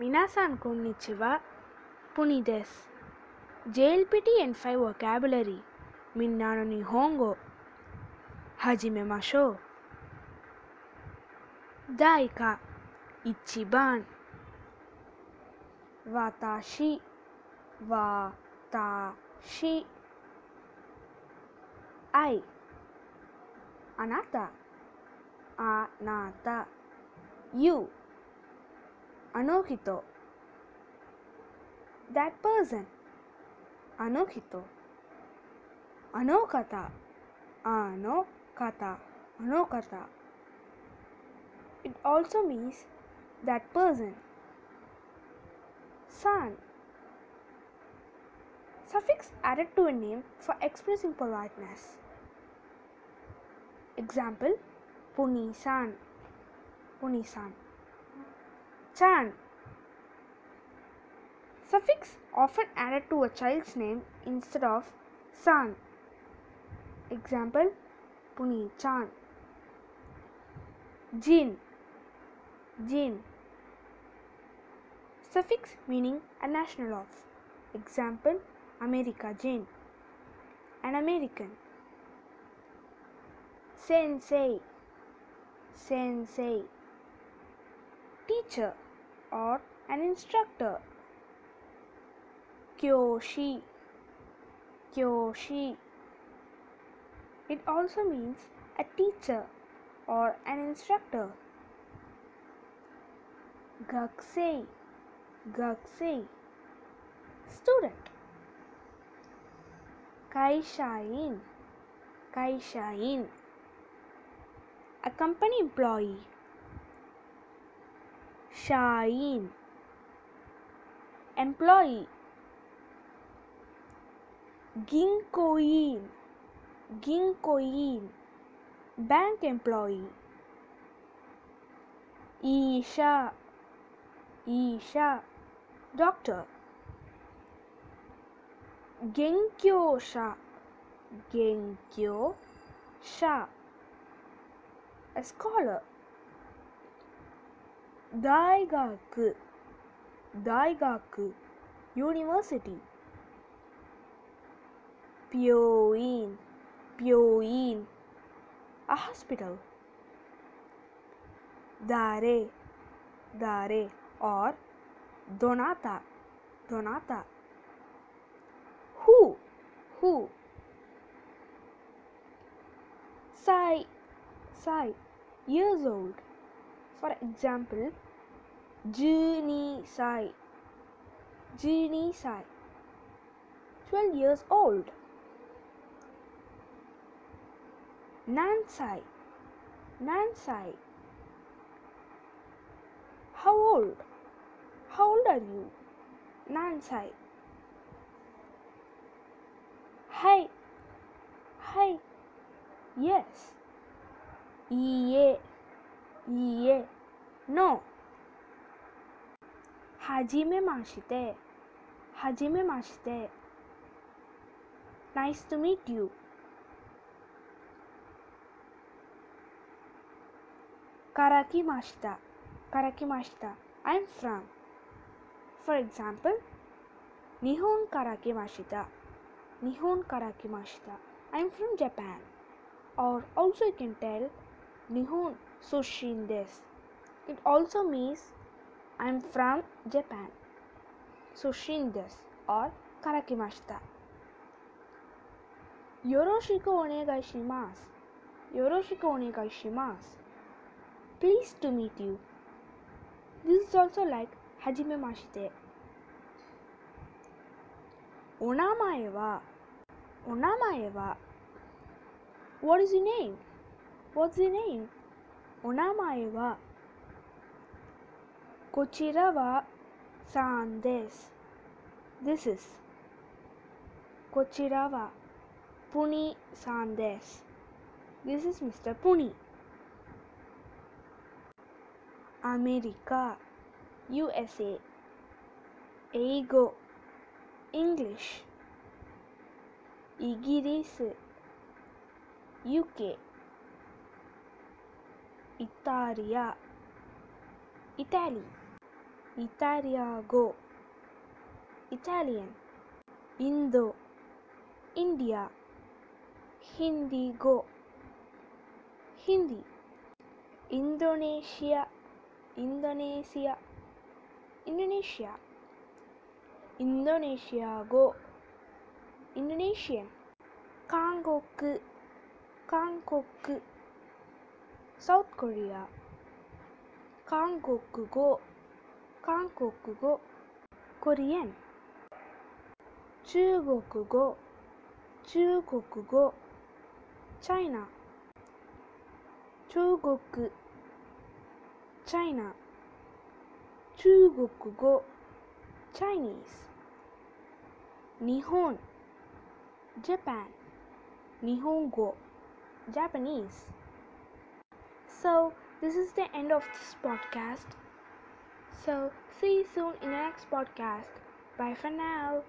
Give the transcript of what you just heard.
皆さんこんにちは。プニです。JLPTN5 Vocabulary みんなの日本語始めましょう。誰か一番私私愛あなたあなた you Anokito. That person. Anokito. Anokata. Anokata. Anokata. It also means that person. San. Suffix added to a name for expressing politeness. Example Puni-san. Puni-san. Chan. Suffix often added to a child's name instead of san. Example Puni-chan. Jin. Jin. Suffix meaning a national of. Example America Jin. An American. Sensei. Sensei. Teacher or an instructor. Kyoshi. Kyoshi. It also means a teacher or an instructor. Gakusei. Gakusei. Student. Kaishain. Kaishain. A company employee. Shain. Employee. Ginkoin. Ginkoin. Bank employee. Isha. Isha. Doctor. Genkyosha. Genkyosha. A scholar. Daigaku. University. Pyoin. Pyoin. A hospital. Dare. Dare or Donata. Donata. Who? Who? Sai. Sai. Years old. For example, Juni Sai. Juni Sai. 12 years old. Nansai. Nansai. How old? How old are you? Nansai. Hi. Hi. Yes. Iye. Iye. No. Hajime mashite. Hajime mashite. Nice to meet you. Karakimashita. Karakimashita. I'm from. For example, Nihon karakimashita. Nihon karakimashita. I'm from Japan. Or also you can tell Nihon sushin desu. It also means I'm from Japan. Sushin desu or karakimashita. Yoroshiku onegaishimasu. Yoroshiku onegaishimasu. Pleased to meet you. This is also like Hajime Mashite. Onamae wa. Onamae wa. What is your name? What's your name? Onamae wa. Kochirava Sandes. This is Kochirava Puni Sandes. This is Mr. Puni. America, USA. Ego, English. Igirisu, UK. Italia, Italy. イタリア語イタリアンインドインディアヒンディ語ヒンディインドネシアインドネシアインドネシアインドネシア語インドネシアン韓国韓国 South Korea. 韓国語 Kankokugo Korean Chugokugo Chugokugo China Chugoku China Chugokugo Chinese Nihon Japan Nihongo Japanese so this is the end of this podcast. So see you soon in the next podcast. Bye for now.